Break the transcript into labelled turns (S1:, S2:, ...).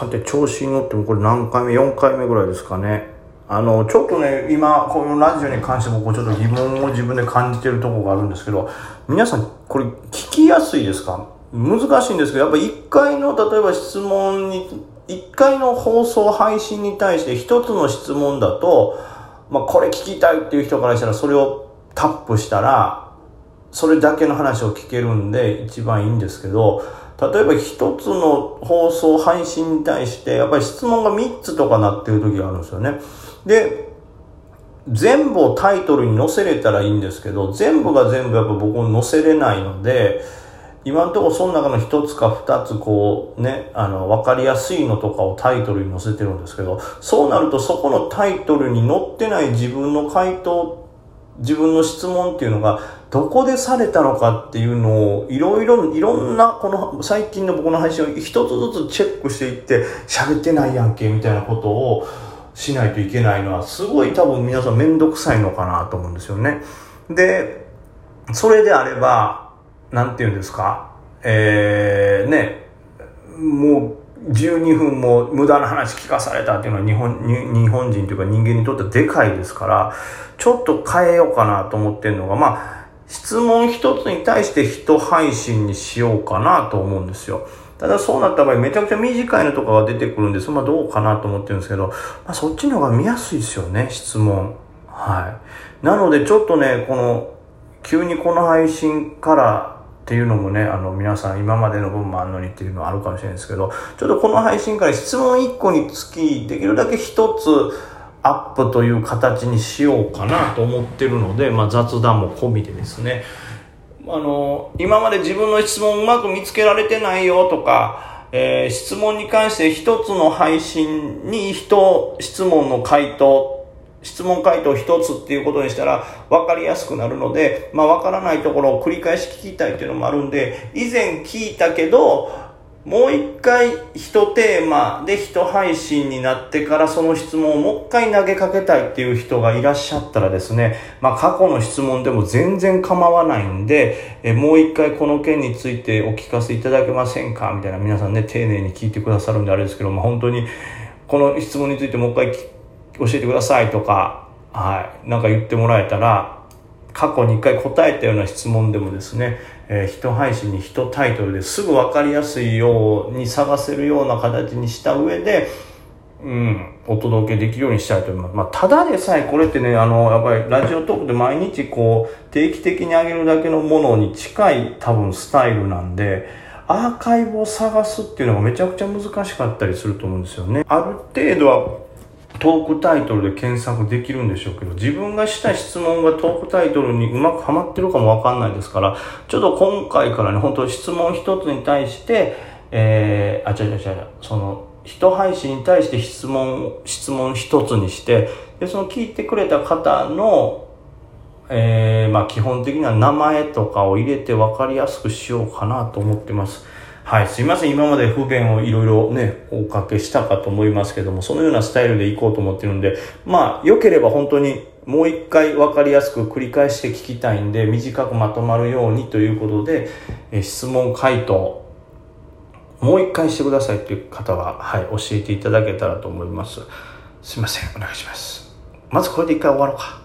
S1: さて調子に乗ってもこれ何回目 ?4 回目ぐらいですかね。あの、ちょっとね、今、このラジオに関しても、ちょっと疑問を自分で感じてるとこがあるんですけど、皆さん、これ、聞きやすいですか？難しいんですけど、やっぱ1回の、例えば質問に、1回の放送配信に対して1つの質問だと、まあ、これ聞きたいっていう人からしたら、それをタップしたら、それだけの話を聞けるんで、一番いいんですけど、例えば一つの放送配信に対してやっぱり質問が3つとかなってる時があるんですよね。で、全部をタイトルに載せれたらいいんですけど、全部が全部やっぱ僕も載せれないので、今のところその中の一つか二つこうね、あの、わかりやすいのとかをタイトルに載せてるんですけど、そうなるとそこのタイトルに載ってない自分の回答、自分の質問っていうのがどこでされたのかっていうのをいろいろ、いろんなこの最近の僕の配信を一つずつチェックしていって喋ってないやんけみたいなことをしないといけないのはすごい多分皆さんめんどくさいのかなと思うんですよね。で、それであれば、なんて言うんですか、えー、ね、もう12分も無駄な話聞かされたっていうのは日本日本人というか人間にとってはでかいですから、ちょっと変えようかなと思ってるのが、まあ、質問一つに対して一配信にしようかなと思うんですよ。ただそうなった場合めちゃくちゃ短いのとかが出てくるんです。まあどうかなと思ってるんですけど、まあそっちの方が見やすいですよね、質問。はい。なのでちょっとね、この、急にこの配信からっていうのもね、あの皆さん今までの分もあるのにっていうのはあるかもしれないですけど、ちょっとこの配信から質問1個につき、できるだけ一つ、アップという形にしようかなと思ってるので、まあ、雑談も込みでですね。あの今まで自分の質問うまく見つけられてないよとか、えー、質問に関して一つの配信に一質問の回答質問回答一つっていうことにしたら分かりやすくなるので、まあ分からないところを繰り返し聞きたいっていうのもあるんで、以前聞いたけど、もう一回一テーマで一配信になってからその質問をもう一回投げかけたいっていう人がいらっしゃったらですね、まあ過去の質問でも全然構わないんで、えもう一回この件についてお聞かせいただけませんかみたいな皆さんね、丁寧に聞いてくださるんであれですけど、まあ本当にこの質問についてもう一回教えてくださいとか、はい、なんか言ってもらえたら、過去に一回答えたような質問でもですね、えー、一配信に一タイトルですぐ分かりやすいように探せるような形にした上で、うん、お届けできるようにしたいと思います。まあ、ただでさえこれってね、あの、やっぱりラジオトークで毎日こう、定期的に上げるだけのものに近い多分スタイルなんで、アーカイブを探すっていうのがめちゃくちゃ難しかったりすると思うんですよね。ある程度はトークタイトルで検索できるんでしょうけど、自分がした質問がトークタイトルにうまくはまってるかもわかんないですから、ちょっと今回からね、本当質問一つに対して、えー、あ、違う違う違う、その、一配信に対して質問、質問一つにして、で、その聞いてくれた方の、えー、まあ基本的には名前とかを入れて分かりやすくしようかなと思ってます。はい、すいません。今まで不便をいろいろね、おかけしたかと思いますけども、そのようなスタイルでいこうと思ってるんで、まあ、良ければ本当にもう一回分かりやすく繰り返して聞きたいんで、短くまとまるようにということで、え質問回答、もう一回してくださいっていう方は、はい、教えていただけたらと思います。すいません。お願いします。まずこれで一回終わろうか。